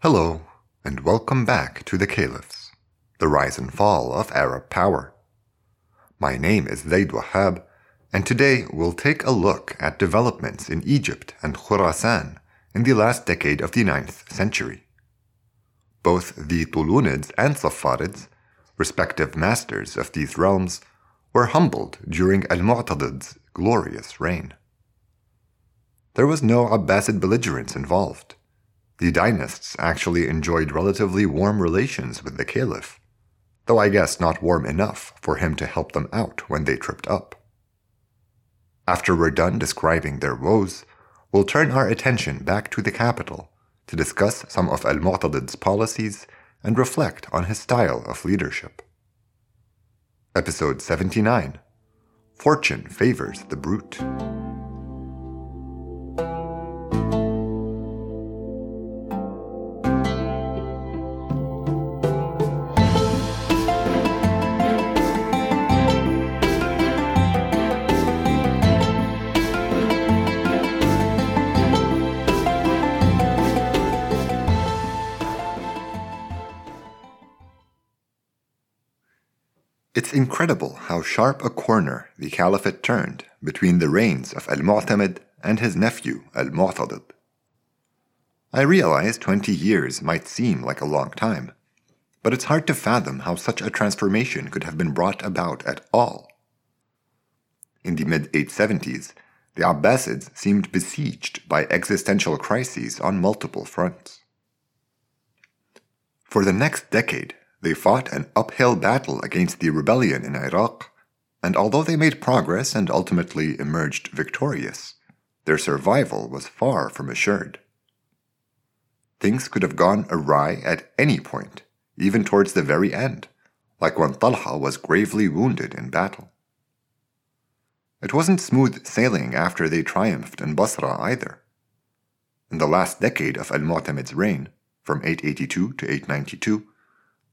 Hello, and welcome back to the Caliphs, the rise and fall of Arab power. My name is Zaid Wahab, and today we'll take a look at developments in Egypt and Khurasan in the last decade of the 9th century. Both the Tulunids and Saffarids, respective masters of these realms, were humbled during Al Mu'tadid's glorious reign. There was no Abbasid belligerence involved. The dynasts actually enjoyed relatively warm relations with the Caliph, though I guess not warm enough for him to help them out when they tripped up. After we're done describing their woes, we'll turn our attention back to the capital to discuss some of Al Mu'tadid's policies and reflect on his style of leadership. Episode 79 Fortune Favors the Brute. It's incredible how sharp a corner the caliphate turned between the reigns of Al Mu'tamid and his nephew Al Mu'tadid. I realize 20 years might seem like a long time, but it's hard to fathom how such a transformation could have been brought about at all. In the mid 870s, the Abbasids seemed besieged by existential crises on multiple fronts. For the next decade, they fought an uphill battle against the rebellion in Iraq, and although they made progress and ultimately emerged victorious, their survival was far from assured. Things could have gone awry at any point, even towards the very end, like when Talha was gravely wounded in battle. It wasn't smooth sailing after they triumphed in Basra either. In the last decade of Al Mu'tamid's reign, from 882 to 892,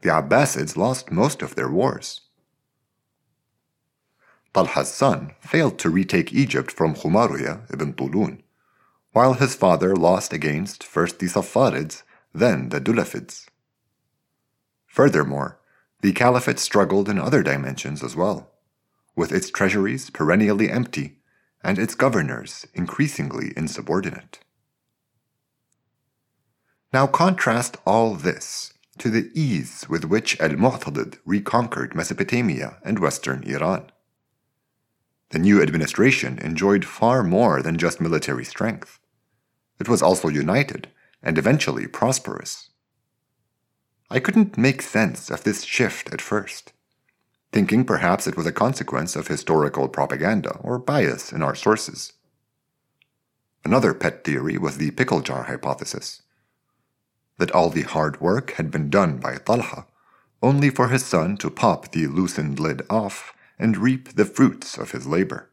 the Abbasids lost most of their wars. Talha's son failed to retake Egypt from Khumaruya ibn Tulun, while his father lost against first the Saffarids, then the Dulafids. Furthermore, the Caliphate struggled in other dimensions as well, with its treasuries perennially empty and its governors increasingly insubordinate. Now contrast all this to the ease with which Al Mu'tadid reconquered Mesopotamia and western Iran. The new administration enjoyed far more than just military strength. It was also united and eventually prosperous. I couldn't make sense of this shift at first, thinking perhaps it was a consequence of historical propaganda or bias in our sources. Another pet theory was the pickle jar hypothesis that all the hard work had been done by Talha, only for his son to pop the loosened lid off and reap the fruits of his labor.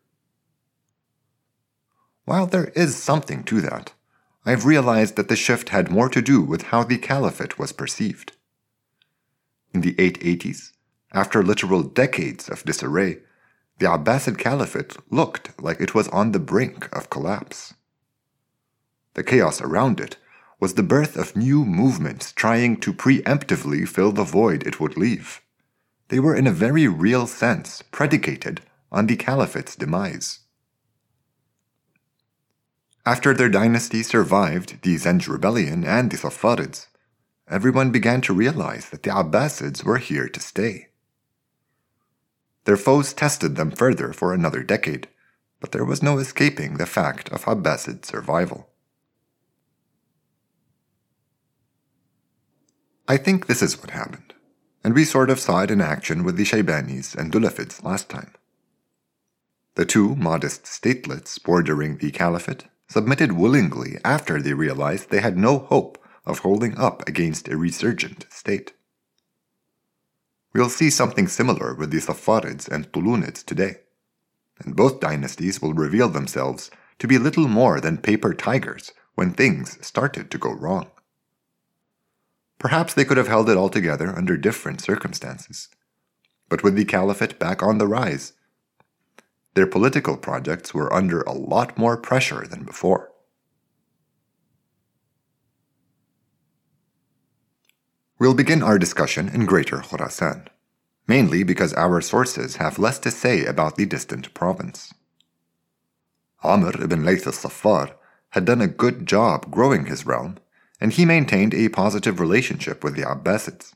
While there is something to that, I've realized that the shift had more to do with how the caliphate was perceived. In the 880s, after literal decades of disarray, the Abbasid Caliphate looked like it was on the brink of collapse. The chaos around it was the birth of new movements trying to preemptively fill the void it would leave. They were in a very real sense predicated on the caliphate's demise. After their dynasty survived the Zenj rebellion and the Saffarids, everyone began to realize that the Abbasids were here to stay. Their foes tested them further for another decade, but there was no escaping the fact of Abbasid survival. I think this is what happened, and we sort of saw it in action with the Shaybanis and Dulafids last time. The two modest statelets bordering the caliphate submitted willingly after they realized they had no hope of holding up against a resurgent state. We'll see something similar with the Safarids and Tulunids today, and both dynasties will reveal themselves to be little more than paper tigers when things started to go wrong. Perhaps they could have held it all together under different circumstances. But with the caliphate back on the rise, their political projects were under a lot more pressure than before. We'll begin our discussion in Greater Khorasan, mainly because our sources have less to say about the distant province. Amr ibn Layth al-Saffar had done a good job growing his realm, and he maintained a positive relationship with the Abbasids.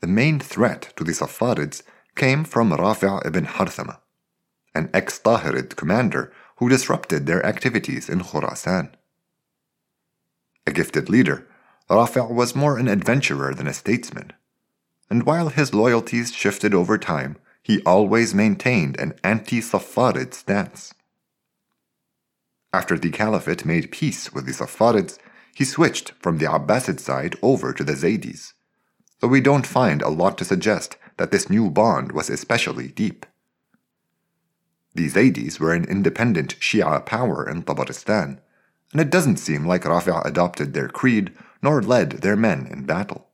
The main threat to the Saffarids came from Rafi' ibn Harthama, an ex-Tahirid commander who disrupted their activities in Khurasan. A gifted leader, Rafi' was more an adventurer than a statesman, and while his loyalties shifted over time, he always maintained an anti-Safarid stance. After the Caliphate made peace with the Saffarids, he switched from the Abbasid side over to the Zaydis, though we don't find a lot to suggest that this new bond was especially deep. The Zaydis were an independent Shia power in Tabaristan, and it doesn't seem like Rafi' adopted their creed nor led their men in battle.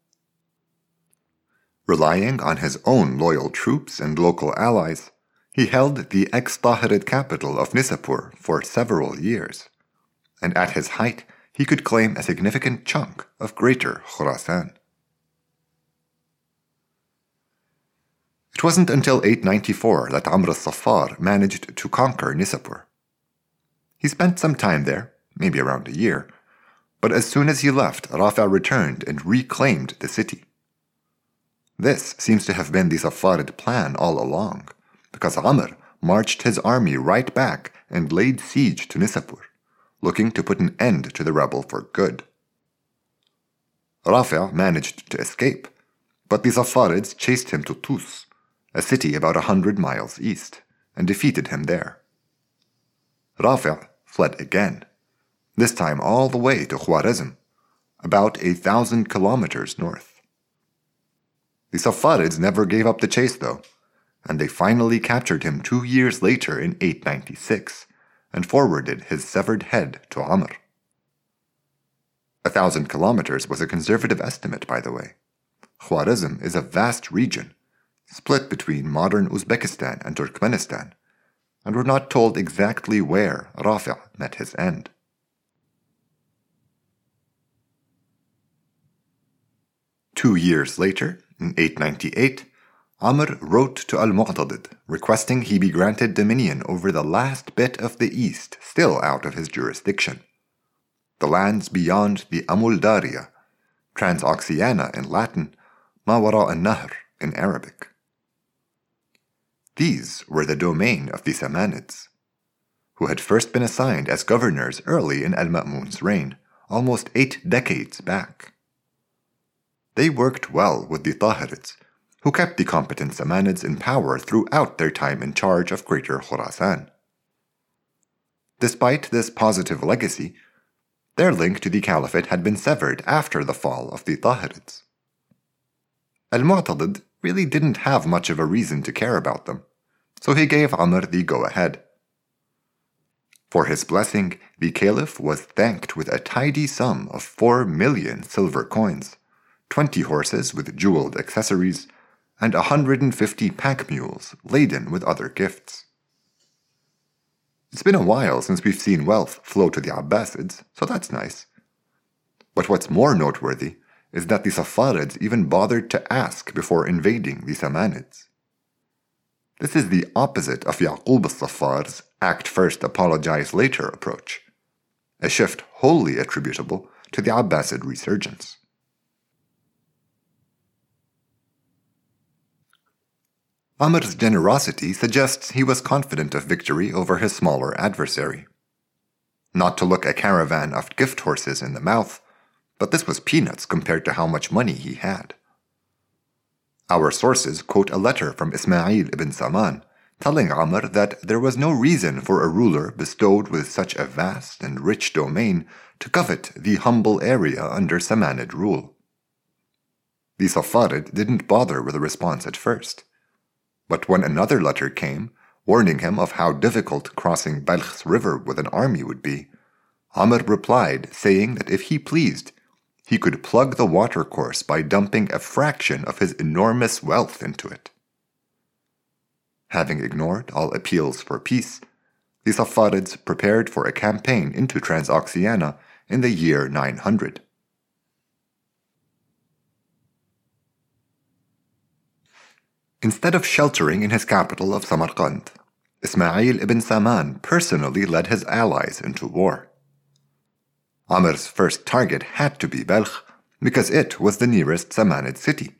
Relying on his own loyal troops and local allies, he held the ex-Tahirid capital of Nishapur for several years, and at his height he could claim a significant chunk of Greater Khurasan. It wasn't until 894 that Amr al-Saffar managed to conquer Nishapur. He spent some time there, maybe around a year, but as soon as he left, Rafi' returned and reclaimed the city. This seems to have been the Safarid plan all along, because Amr marched his army right back and laid siege to Nishapur, looking to put an end to the rebel for good. Rafi' managed to escape, but the Safarids chased him to Tus, a city about a hundred miles east, and defeated him there. Rafi' fled again, this time all the way to Khwarezm, about a thousand kilometers north. The Safarids never gave up the chase, though, and they finally captured him two years later in 896 and forwarded his severed head to Amr. A thousand kilometers was a conservative estimate, by the way. Khwarezm is a vast region, split between modern Uzbekistan and Turkmenistan, and we're not told exactly where Rafi' met his end. Two years later, in 898, Amr wrote to Al Mu'tadid requesting he be granted dominion over the last bit of the east still out of his jurisdiction. The lands beyond the Amudarya, Transoxiana in Latin, Mawara al Nahr in Arabic. These were the domain of the Samanids, who had first been assigned as governors early in Al Ma'mun's reign, almost eight decades back. They worked well with the Tahirids who kept the competent Samanids in power throughout their time in charge of Greater Khorasan. Despite this positive legacy, their link to the Caliphate had been severed after the fall of the Tahirids. Al Mu'tadid really didn't have much of a reason to care about them, so he gave Amr the go ahead. For his blessing, the Caliph was thanked with a tidy sum of four million silver coins, twenty horses with jeweled accessories, and 150 pack mules laden with other gifts. It's been a while since we've seen wealth flow to the Abbasids, so that's nice. But what's more noteworthy is that the Safarids even bothered to ask before invading the Samanids. This is the opposite of Yaqub al-Saffar's act first, apologize later approach, a shift wholly attributable to the Abbasid resurgence. Amr's generosity suggests he was confident of victory over his smaller adversary. Not to look a caravan of gift horses in the mouth, but this was peanuts compared to how much money he had. Our sources quote a letter from Ismail ibn Saman telling Amr that there was no reason for a ruler bestowed with such a vast and rich domain to covet the humble area under Samanid rule. The Safarid didn't bother with a response at first. But when another letter came, warning him of how difficult crossing Balkh's river with an army would be, Amr replied, saying that if he pleased, he could plug the watercourse by dumping a fraction of his enormous wealth into it. Having ignored all appeals for peace, the Safarids prepared for a campaign into Transoxiana in the year 900. Instead of sheltering in his capital of Samarkand, Ismail ibn Saman personally led his allies into war. Amr's first target had to be Balkh because it was the nearest Samanid city.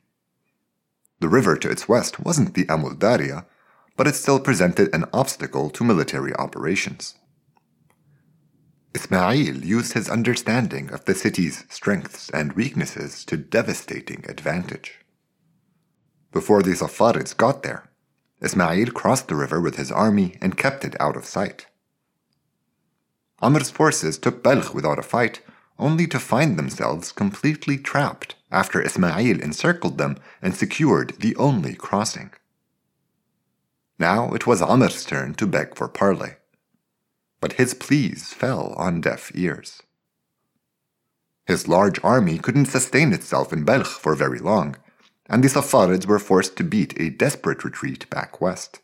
The river to its west wasn't the Amudarya, but it still presented an obstacle to military operations. Ismail used his understanding of the city's strengths and weaknesses to devastating advantage. Before the Safarids got there, Ismail crossed the river with his army and kept it out of sight. Amr's forces took Balkh without a fight, only to find themselves completely trapped after Ismail encircled them and secured the only crossing. Now it was Amr's turn to beg for parley but his pleas fell on deaf ears. His large army couldn't sustain itself in Balkh for very long, and the Safarids were forced to beat a desperate retreat back west.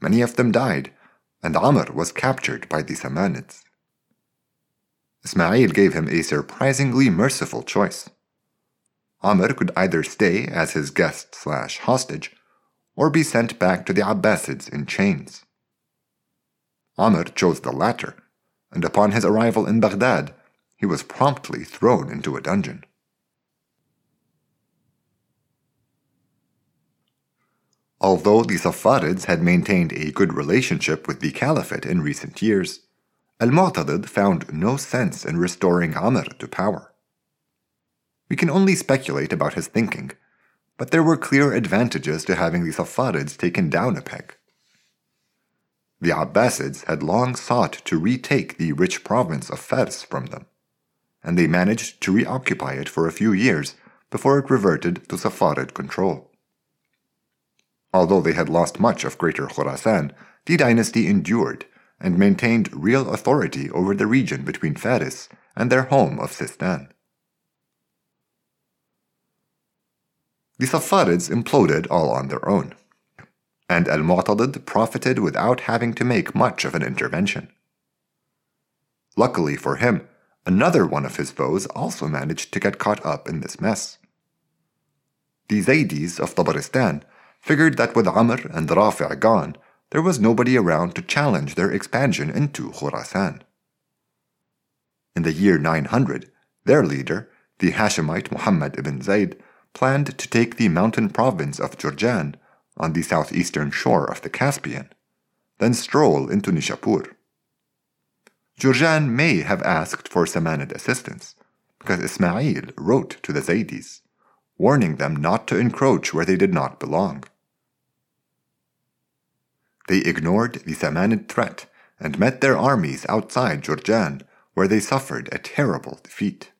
Many of them died, and Amr was captured by the Samanids. Ismail gave him a surprisingly merciful choice. Amr could either stay as his guest slash hostage, or be sent back to the Abbasids in chains. Amr chose the latter, and upon his arrival in Baghdad, he was promptly thrown into a dungeon. Although the Saffarids had maintained a good relationship with the Caliphate in recent years, Al Mu'tadid found no sense in restoring Amr to power. We can only speculate about his thinking, but there were clear advantages to having the Saffarids taken down a peg. The Abbasids had long sought to retake the rich province of Fars from them, and they managed to reoccupy it for a few years before it reverted to Safarid control. Although they had lost much of Greater Khorasan, the dynasty endured and maintained real authority over the region between Fars and their home of Sistan. The Safarids imploded all on their own and Al Mu'tadid profited without having to make much of an intervention. Luckily for him, another one of his foes also managed to get caught up in this mess. The Zaydis of Tabaristan figured that with Amr and Rafi' gone, there was nobody around to challenge their expansion into Khurasan. In the year 900, their leader, the Hashemite Muhammad ibn Zayd, planned to take the mountain province of Jurjan on the southeastern shore of the Caspian, then stroll into Nishapur. Jurjan may have asked for Samanid assistance, because Ismail wrote to the Zaydis, warning them not to encroach where they did not belong. They ignored the Samanid threat and met their armies outside Jurjan, where they suffered a terrible defeat.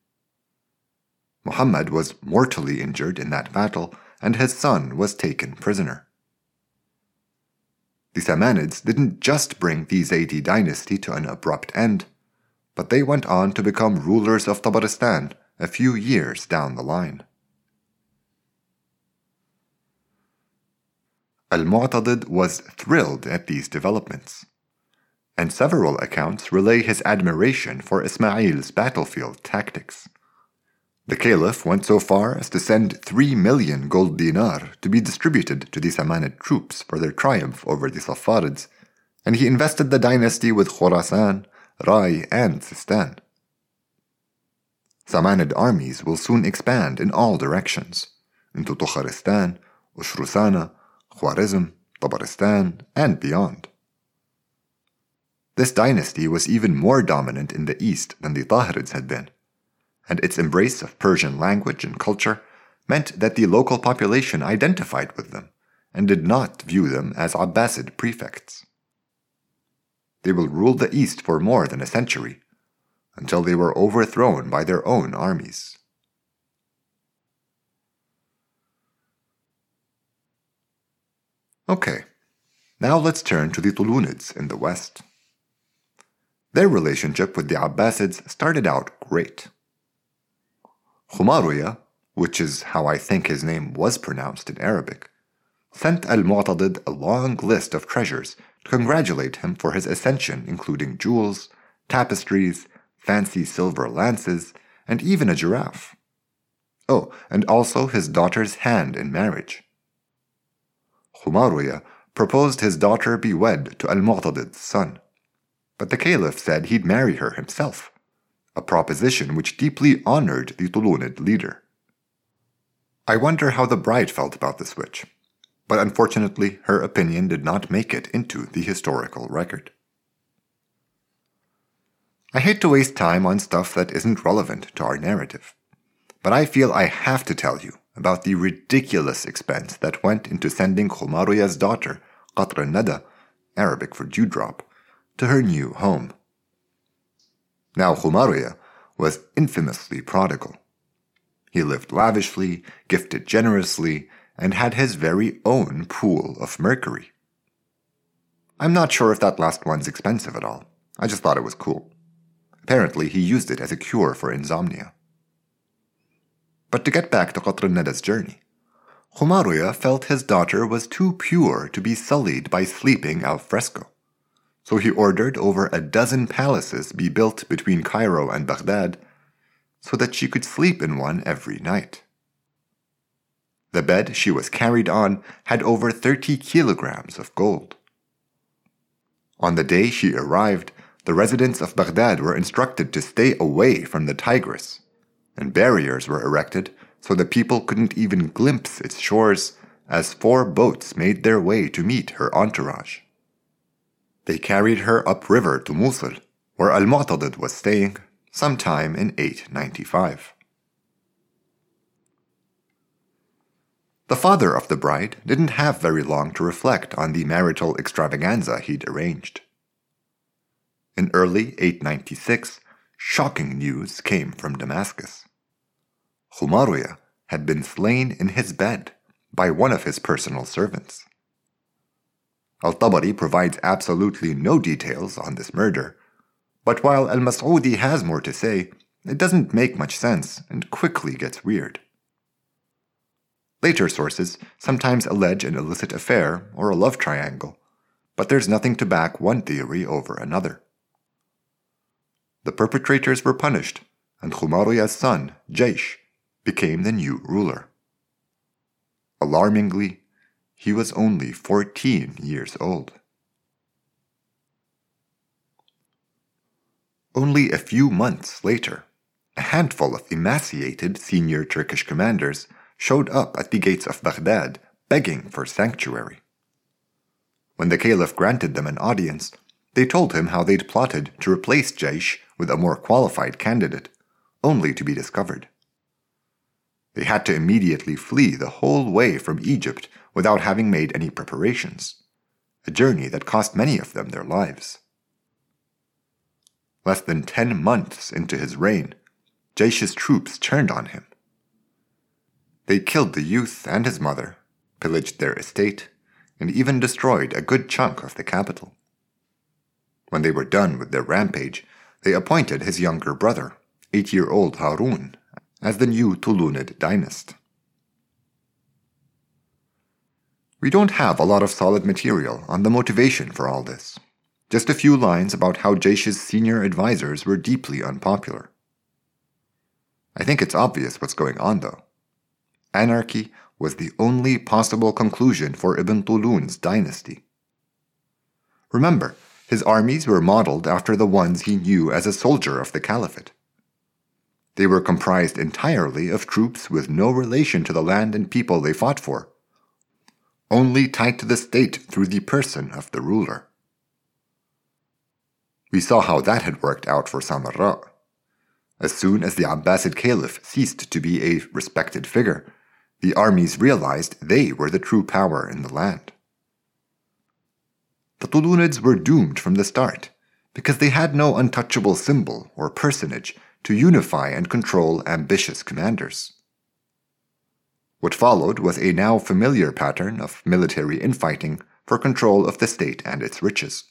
Muhammad was mortally injured in that battle, and his son was taken prisoner. The Samanids didn't just bring the Zaydi dynasty to an abrupt end, but they went on to become rulers of Tabaristan a few years down the line. Al-Mu'tadid was thrilled at these developments, and several accounts relay his admiration for Ismail's battlefield tactics. The Caliph went so far as to send 3 million gold dinar to be distributed to the Samanid troops for their triumph over the Safarids, and he invested the dynasty with Khorasan, Rai, and Sistan. Samanid armies will soon expand in all directions into Tukharistan, Ushrusana, Khwarizm, Tabaristan, and beyond. This dynasty was even more dominant in the east than the Tahirids had been and its embrace of Persian language and culture meant that the local population identified with them and did not view them as Abbasid prefects. They will rule the East for more than a century, until they were overthrown by their own armies. Okay, now let's turn to the Tulunids in the West. Their relationship with the Abbasids started out great. Khumaruya, which is how I think his name was pronounced in Arabic, sent Al Mu'tadid a long list of treasures to congratulate him for his ascension, including jewels, tapestries, fancy silver lances, and even a giraffe. Oh, and also his daughter's hand in marriage. Khumaruya proposed his daughter be wed to Al Mu'tadid's son. But the caliph said he'd marry her himself, a proposition which deeply honored the Tulunid leader. I wonder how the bride felt about this switch, but unfortunately her opinion did not make it into the historical record. I hate to waste time on stuff that isn't relevant to our narrative, but I feel I have to tell you about the ridiculous expense that went into sending Khumaruya's daughter, Qatra Nada, Arabic for dewdrop, to her new home. Now Khumaruya was infamously prodigal. He lived lavishly, gifted generously, and had his very own pool of mercury. I'm not sure if that last one's expensive at all. I just thought it was cool. Apparently, he used it as a cure for insomnia. But to get back to Qatr Nada's journey, Khumaruya felt his daughter was too pure to be sullied by sleeping al fresco. So he ordered over a dozen palaces be built between Cairo and Baghdad so that she could sleep in one every night. The bed she was carried on had over 30 kilograms of gold. On the day she arrived, the residents of Baghdad were instructed to stay away from the Tigris, and barriers were erected so the people couldn't even glimpse its shores as four boats made their way to meet her entourage. They carried her upriver to Mosul, where Al Mu'tadid was staying, sometime in 895. The father of the bride didn't have very long to reflect on the marital extravaganza he'd arranged. In early 896, shocking news came from Damascus. Khumaruya had been slain in his bed by one of his personal servants. Al Tabari provides absolutely no details on this murder, but while Al Mas'udi has more to say, it doesn't make much sense and quickly gets weird. Later sources sometimes allege an illicit affair or a love triangle, but there's nothing to back one theory over another. The perpetrators were punished, and Khumaruya's son, Jaish, became the new ruler. Alarmingly, he was only 14 years old. Only a few months later, a handful of emaciated senior Turkish commanders showed up at the gates of Baghdad begging for sanctuary. When the caliph granted them an audience, they told him how they'd plotted to replace Jaish with a more qualified candidate, only to be discovered. They had to immediately flee the whole way from Egypt without having made any preparations, a journey that cost many of them their lives. Less than ten months into his reign, Jaish's troops turned on him. They killed the youth and his mother, pillaged their estate, and even destroyed a good chunk of the capital. When they were done with their rampage, they appointed his younger brother, eight year old Harun, as the new Tulunid dynasty. We don't have a lot of solid material on the motivation for all this. Just a few lines about how Jaish's senior advisors were deeply unpopular. I think it's obvious what's going on, though. Anarchy was the only possible conclusion for Ibn Tulun's dynasty. Remember, his armies were modeled after the ones he knew as a soldier of the caliphate. They were comprised entirely of troops with no relation to the land and people they fought for, only tied to the state through the person of the ruler. We saw how that had worked out for Samarra. As soon as the Abbasid Caliph ceased to be a respected figure, the armies realized they were the true power in the land. The Tulunids were doomed from the start because they had no untouchable symbol or personage to unify and control ambitious commanders. What followed was a now familiar pattern of military infighting for control of the state and its riches.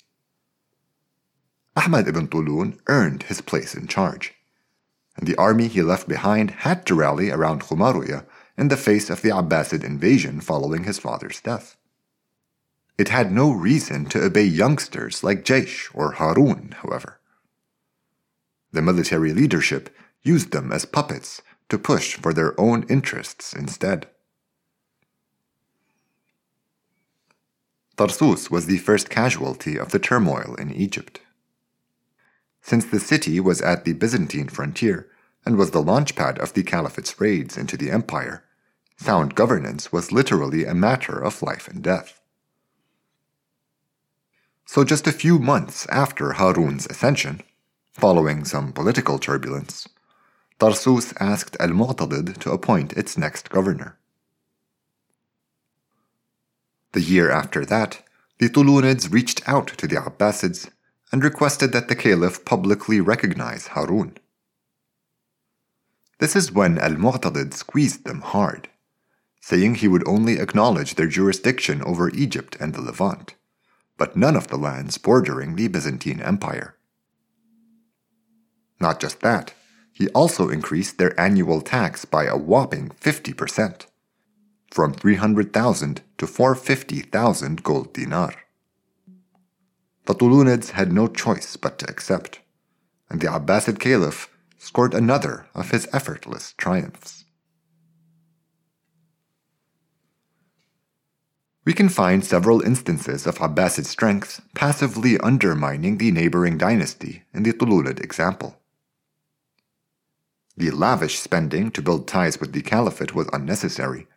Ahmad ibn Tulun earned his place in charge, and the army he left behind had to rally around Khumaruya in the face of the Abbasid invasion following his father's death. It had no reason to obey youngsters like Jaish or Harun, however. The military leadership used them as puppets to push for their own interests instead. Tarsus was the first casualty of the turmoil in Egypt. Since the city was at the Byzantine frontier and was the launchpad of the caliphate's raids into the empire, sound governance was literally a matter of life and death. So, just a few months after Harun's ascension, following some political turbulence, Tarsus asked Al Mu'tadid to appoint its next governor. The year after that, the Tulunids reached out to the Abbasids and requested that the caliph publicly recognize Harun. This is when Al Mu'tadid squeezed them hard, saying he would only acknowledge their jurisdiction over Egypt and the Levant, but none of the lands bordering the Byzantine Empire. Not just that, he also increased their annual tax by a whopping 50% from 300,000 to 450,000 gold dinar. The Tulunids had no choice but to accept, and the Abbasid Caliph scored another of his effortless triumphs. We can find several instances of Abbasid strength passively undermining the neighboring dynasty in the Tulunid example. The lavish spending to build ties with the caliphate was unnecessary,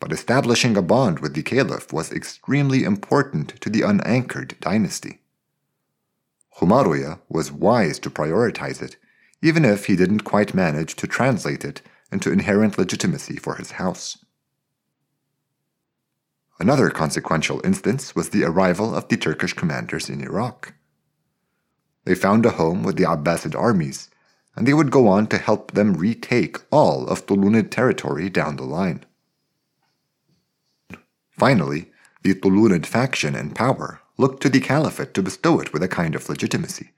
but establishing a bond with the caliph was extremely important to the unanchored dynasty. Khumaruya was wise to prioritize it, even if he didn't quite manage to translate it into inherent legitimacy for his house. Another consequential instance was the arrival of the Turkish commanders in Iraq. They found a home with the Abbasid armies, and they would go on to help them retake all of Tulunid territory down the line. Finally, the Tulunid faction in power looked to the caliphate to bestow it with a kind of legitimacy,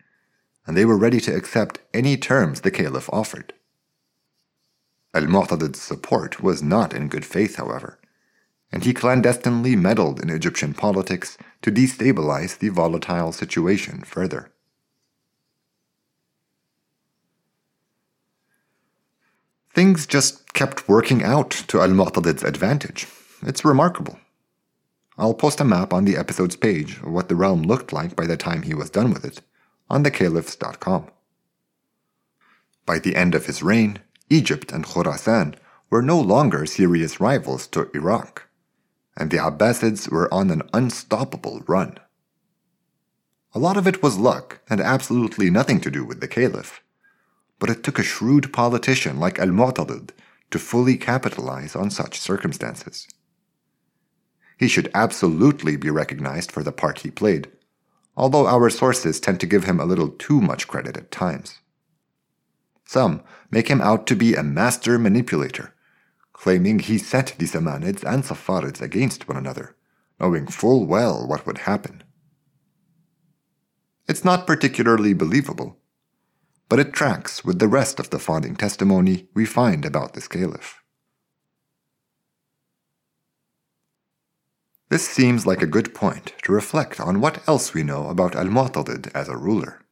and they were ready to accept any terms the caliph offered. Al Mu'tadid's support was not in good faith, however, and he clandestinely meddled in Egyptian politics to destabilize the volatile situation further. Things just kept working out to Al Mu'tadid's advantage. It's remarkable. I'll post a map on the episode's page of what the realm looked like by the time he was done with it on thecaliphs.com. By the end of his reign, Egypt and Khorasan were no longer serious rivals to Iraq, and the Abbasids were on an unstoppable run. A lot of it was luck and absolutely nothing to do with the caliph, but it took a shrewd politician like Al Mu'tadid to fully capitalize on such circumstances. He should absolutely be recognized for the part he played, although our sources tend to give him a little too much credit at times. Some make him out to be a master manipulator, claiming he set the Samanids and Safarids against one another, knowing full well what would happen. It's not particularly believable, but it tracks with the rest of the founding testimony we find about this caliph. This seems like a good point to reflect on what else we know about Al Mu'tadid as a ruler.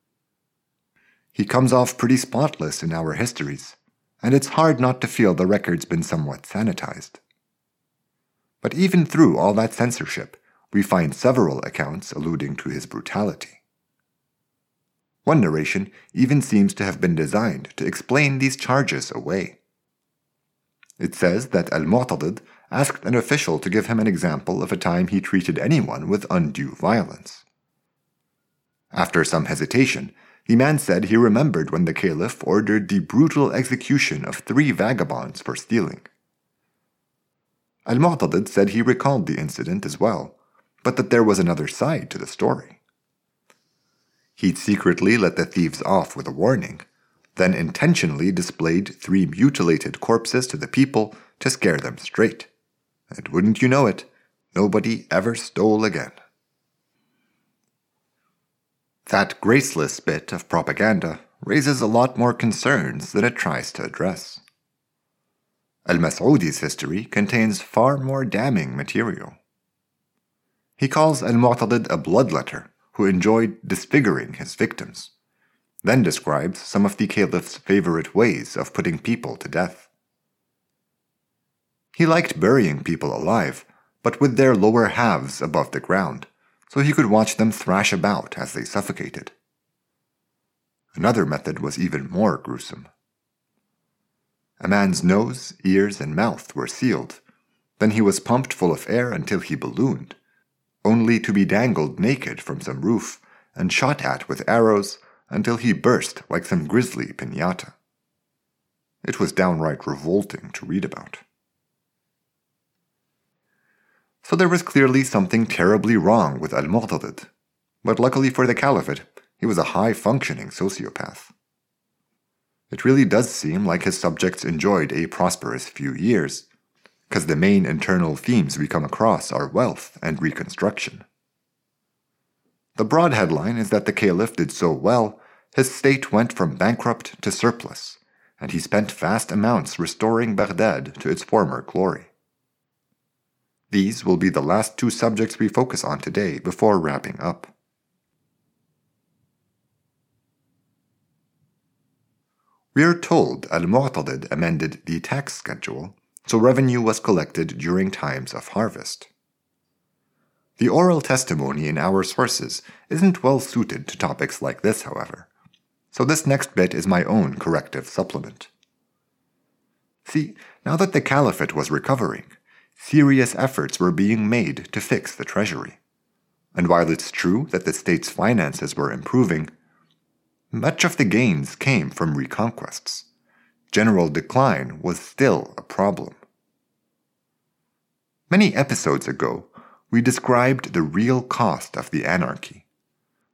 He comes off pretty spotless in our histories, and it's hard not to feel the record's been somewhat sanitized. But even through all that censorship, we find several accounts alluding to his brutality. One narration even seems to have been designed to explain these charges away. It says that Al Mu'tadid asked an official to give him an example of a time he treated anyone with undue violence. After some hesitation, the man said he remembered when the caliph ordered the brutal execution of three vagabonds for stealing. Al Mu'tadid said he recalled the incident as well, but that there was another side to the story. He'd secretly let the thieves off with a warning, then intentionally displayed three mutilated corpses to the people to scare them straight and wouldn't you know it, nobody ever stole again. That graceless bit of propaganda raises a lot more concerns than it tries to address. Al Mas'udi's history contains far more damning material. He calls Al Mu'tadid a bloodletter who enjoyed disfiguring his victims, then describes some of the caliph's favorite ways of putting people to death. He liked burying people alive, but with their lower halves above the ground, so he could watch them thrash about as they suffocated. Another method was even more gruesome. A man's nose, ears, and mouth were sealed. Then he was pumped full of air until he ballooned, only to be dangled naked from some roof and shot at with arrows until he burst like some grisly pinata. It was downright revolting to read about. So there was clearly something terribly wrong with Al Mu'tadid, but luckily for the Caliphate, he was a high functioning sociopath. It really does seem like his subjects enjoyed a prosperous few years, because the main internal themes we come across are wealth and reconstruction. The broad headline is that the caliph did so well, his state went from bankrupt to surplus, and he spent vast amounts restoring Baghdad to its former glory. These will be the last two subjects we focus on today before wrapping up. We are told Al Mu'tadid amended the tax schedule so revenue was collected during times of harvest. The oral testimony in our sources isn't well suited to topics like this, however, so this next bit is my own corrective supplement. See, now that the caliphate was recovering, serious efforts were being made to fix the treasury. And while it's true that the state's finances were improving, much of the gains came from reconquests. General decline was still a problem. Many episodes ago, we described the real cost of the anarchy,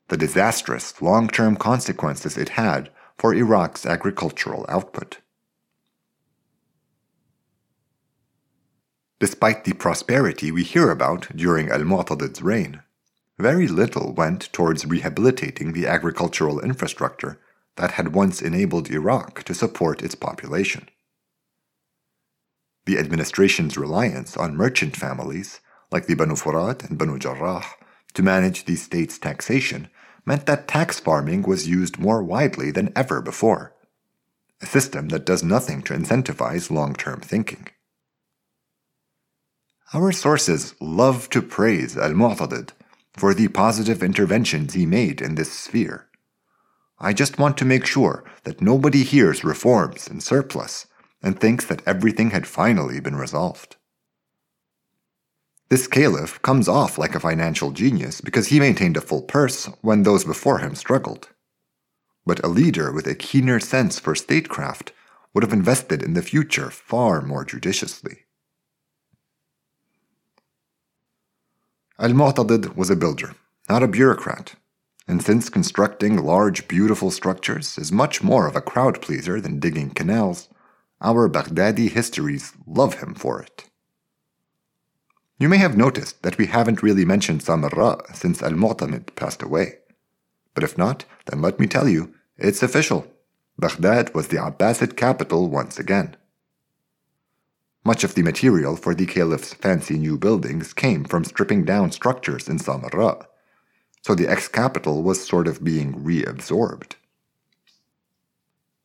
the disastrous long term consequences it had for Iraq's agricultural output. Despite the prosperity we hear about during Al Mu'tadid's reign, very little went towards rehabilitating the agricultural infrastructure that had once enabled Iraq to support its population. The administration's reliance on merchant families, like the Banu Furat and Banu Jarrah, to manage the state's taxation meant that tax farming was used more widely than ever before, a system that does nothing to incentivize long term thinking. Our sources love to praise Al Mu'tadid for the positive interventions he made in this sphere. I just want to make sure that nobody hears reforms and surplus and thinks that everything had finally been resolved. This caliph comes off like a financial genius because he maintained a full purse when those before him struggled. But a leader with a keener sense for statecraft would have invested in the future far more judiciously. Al Mu'tadid was a builder, not a bureaucrat, and since constructing large, beautiful structures is much more of a crowd pleaser than digging canals, our Baghdadi histories love him for it. You may have noticed that we haven't really mentioned Samarra since Al Mu'tamid passed away. But if not, then let me tell you, it's official. Baghdad was the Abbasid capital once again. Much of the material for the caliph's fancy new buildings came from stripping down structures in Samarra, so the ex capital was sort of being reabsorbed.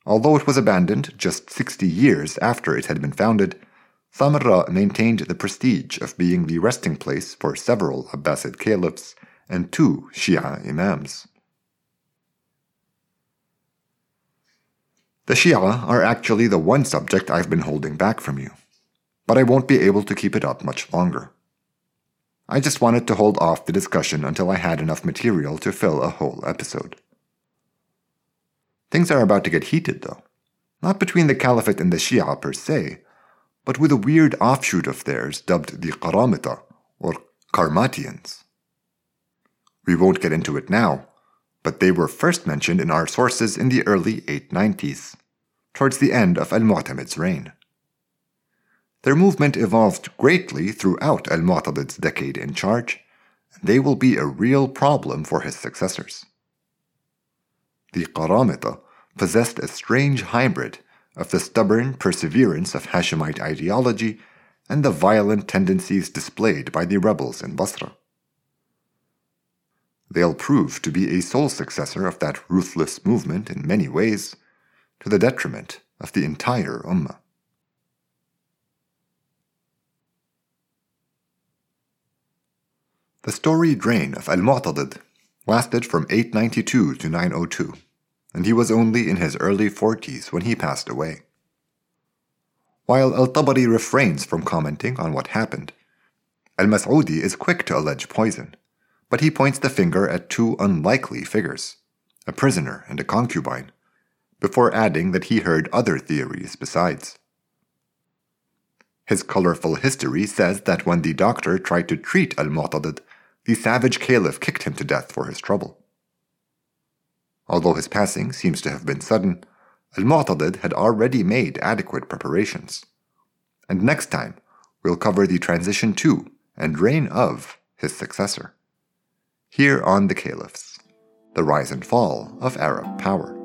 Although it was abandoned just 60 years after it had been founded, Samarra maintained the prestige of being the resting place for several Abbasid caliphs and two Shia imams. The Shia are actually the one subject I've been holding back from you but I won't be able to keep it up much longer. I just wanted to hold off the discussion until I had enough material to fill a whole episode. Things are about to get heated, though. Not between the Caliphate and the Shia per se, but with a weird offshoot of theirs dubbed the Qaramita, or Karmatians. We won't get into it now, but they were first mentioned in our sources in the early 890s, towards the end of Al Mu'tamid's reign. Their movement evolved greatly throughout Al Mu'tadid's decade in charge, and they will be a real problem for his successors. The Qaramita possessed a strange hybrid of the stubborn perseverance of Hashemite ideology and the violent tendencies displayed by the rebels in Basra. They'll prove to be a sole successor of that ruthless movement in many ways, to the detriment of the entire Ummah. The storied reign of Al Mu'tadid lasted from 892 to 902, and he was only in his early 40s when he passed away. While Al Tabari refrains from commenting on what happened, Al Mas'udi is quick to allege poison, but he points the finger at two unlikely figures a prisoner and a concubine, before adding that he heard other theories besides. His colorful history says that when the doctor tried to treat Al Mu'tadid, the savage caliph kicked him to death for his trouble. Although his passing seems to have been sudden, Al Mu'tadid had already made adequate preparations. And next time, we'll cover the transition to and reign of his successor. Here on the Caliphs, the rise and fall of Arab power.